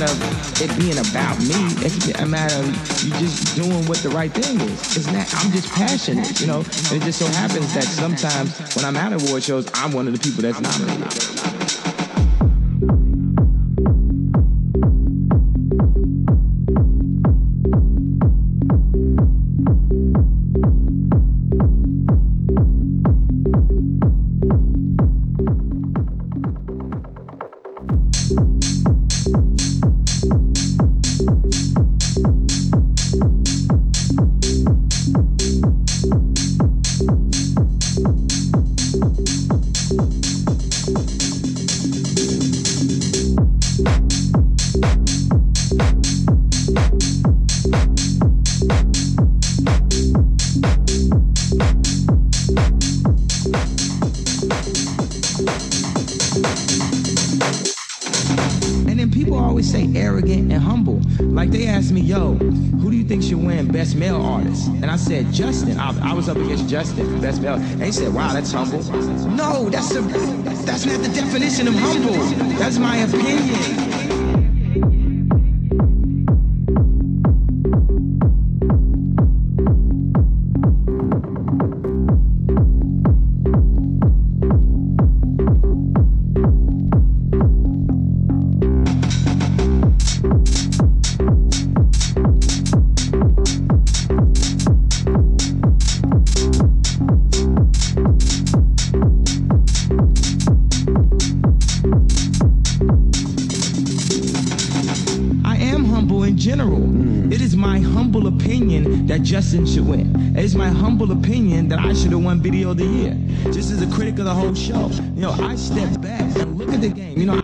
Matter of it being about me. It's a matter of you just doing what the right thing is. It's not. I'm just passionate. You know, and it just so happens that sometimes when I'm at award shows, I'm one of the people that's nominated. Justin, best male. And he said, wow, that's humble. No, that's a, that's not the definition of humble. That's my opinion. Won Video of the Year. Just as a critic of the whole show. You know, I step back and look at the game. You know,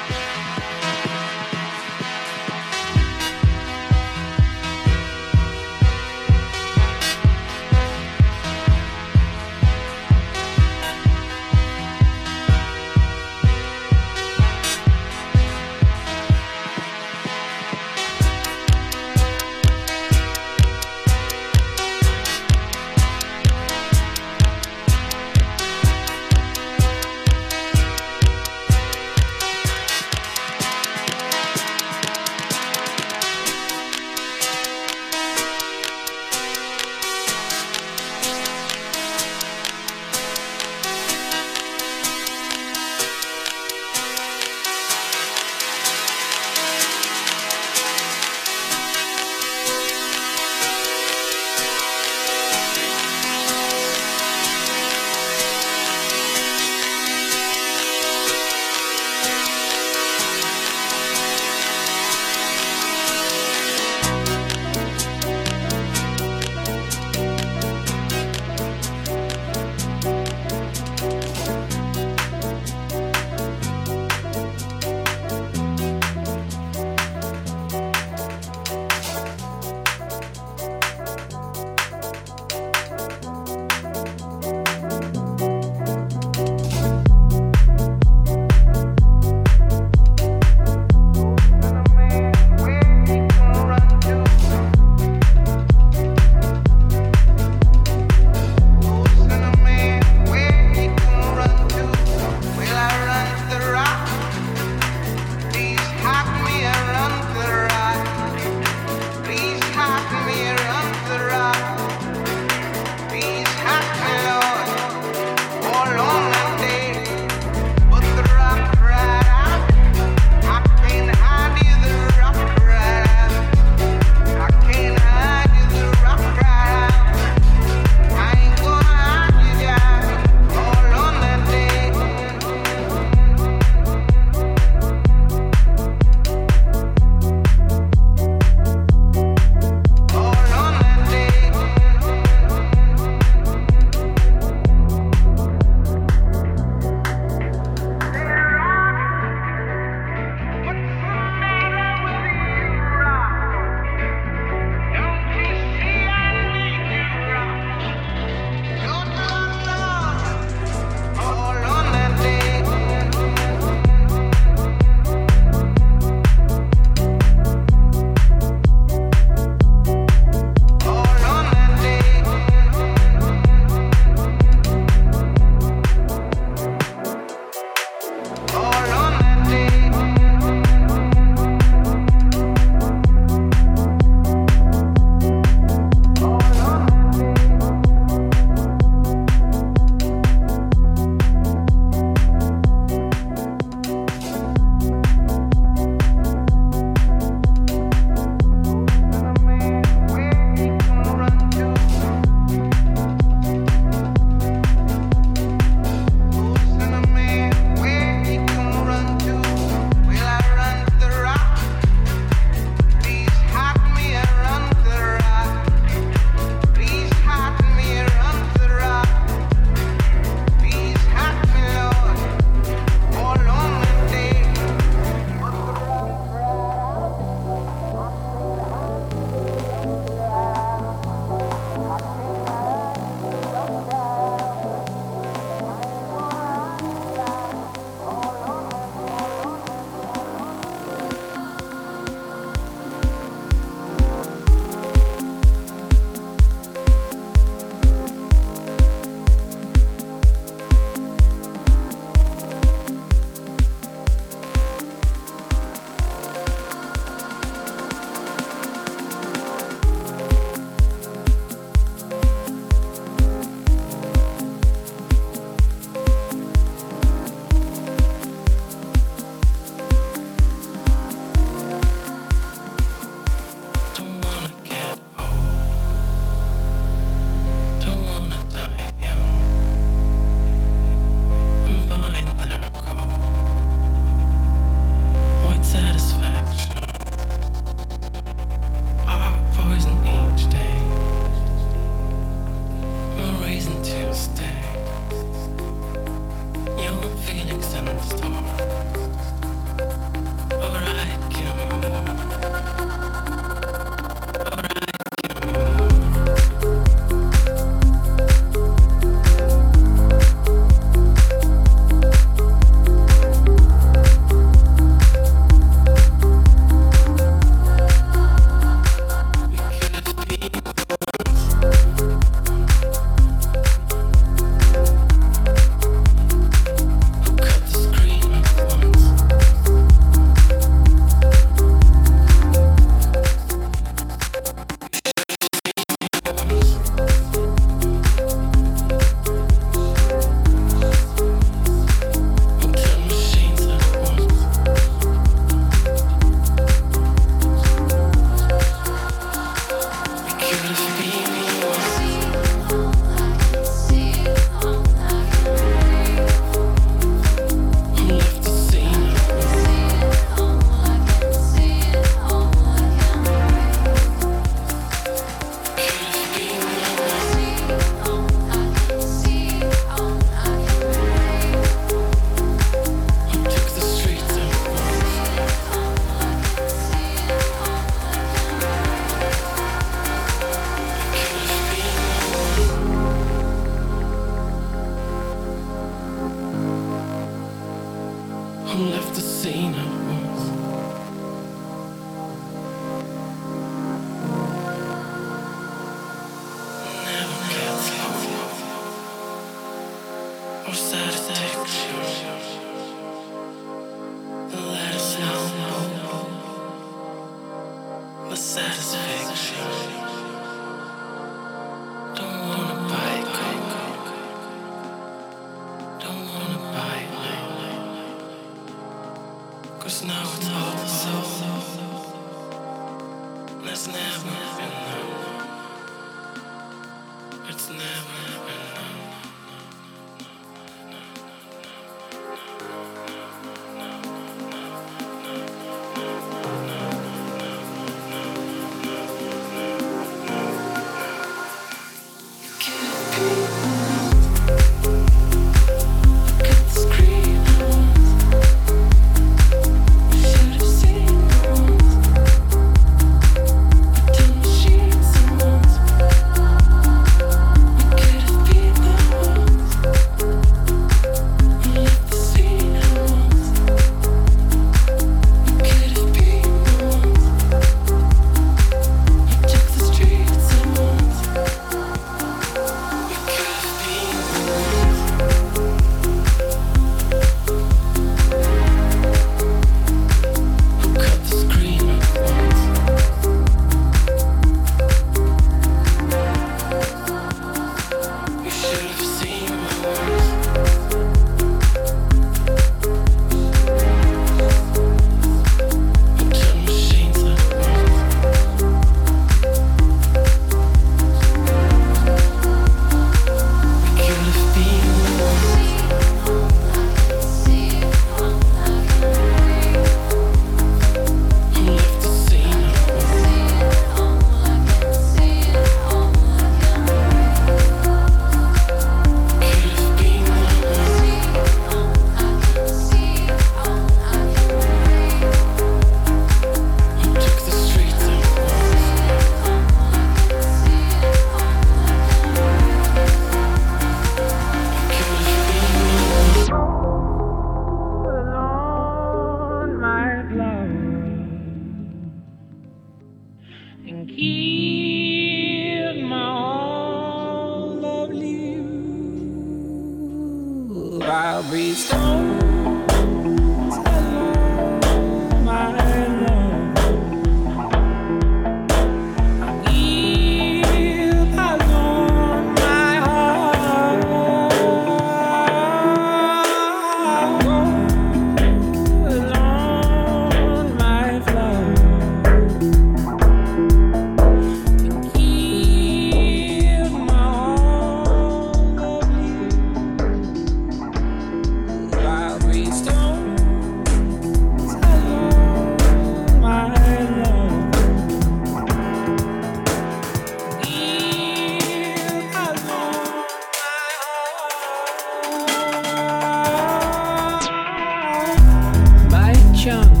and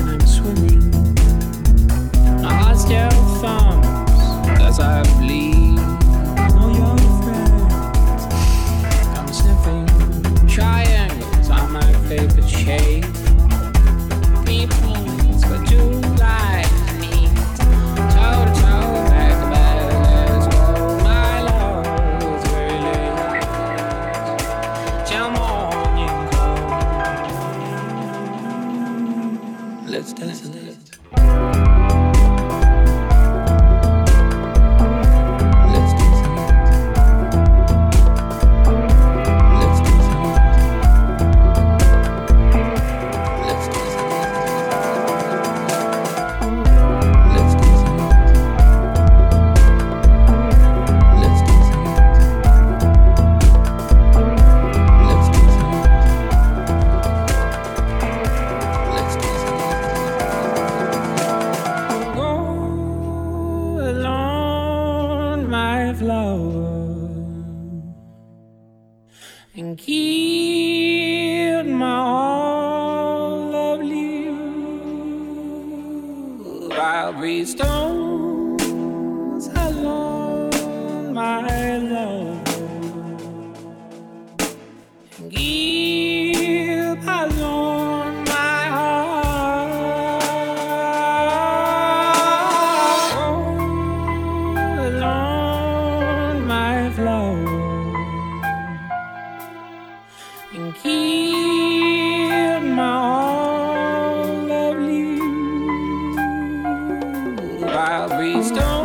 I'm my wild beast. Don't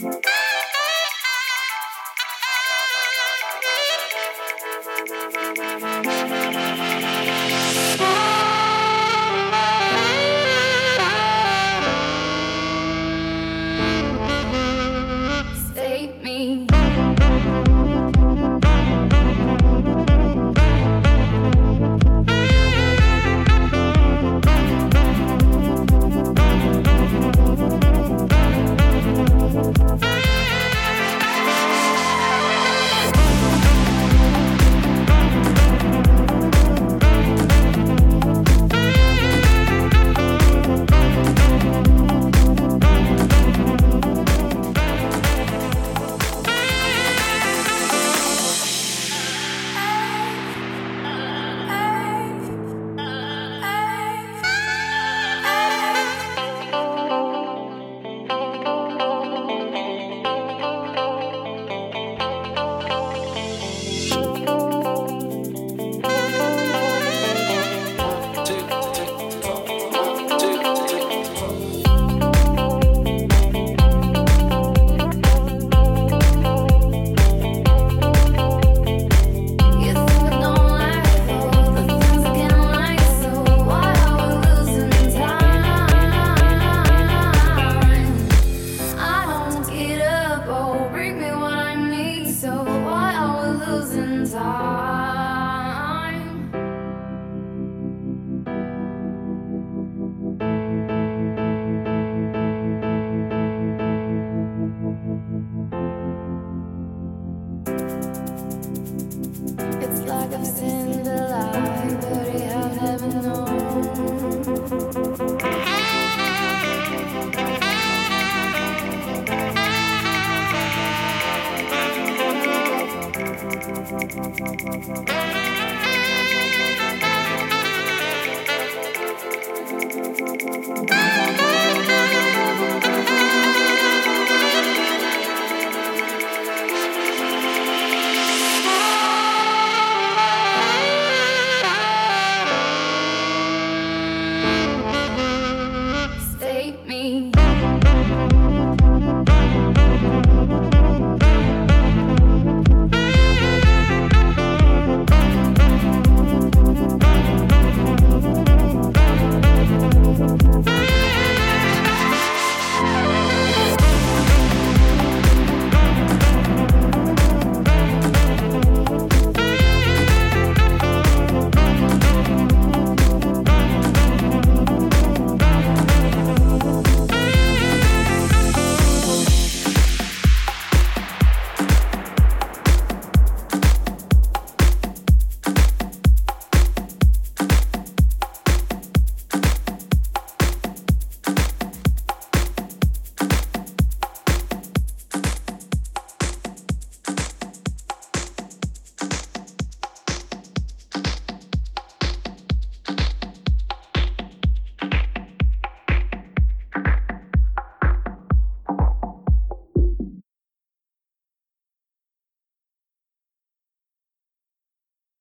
Thank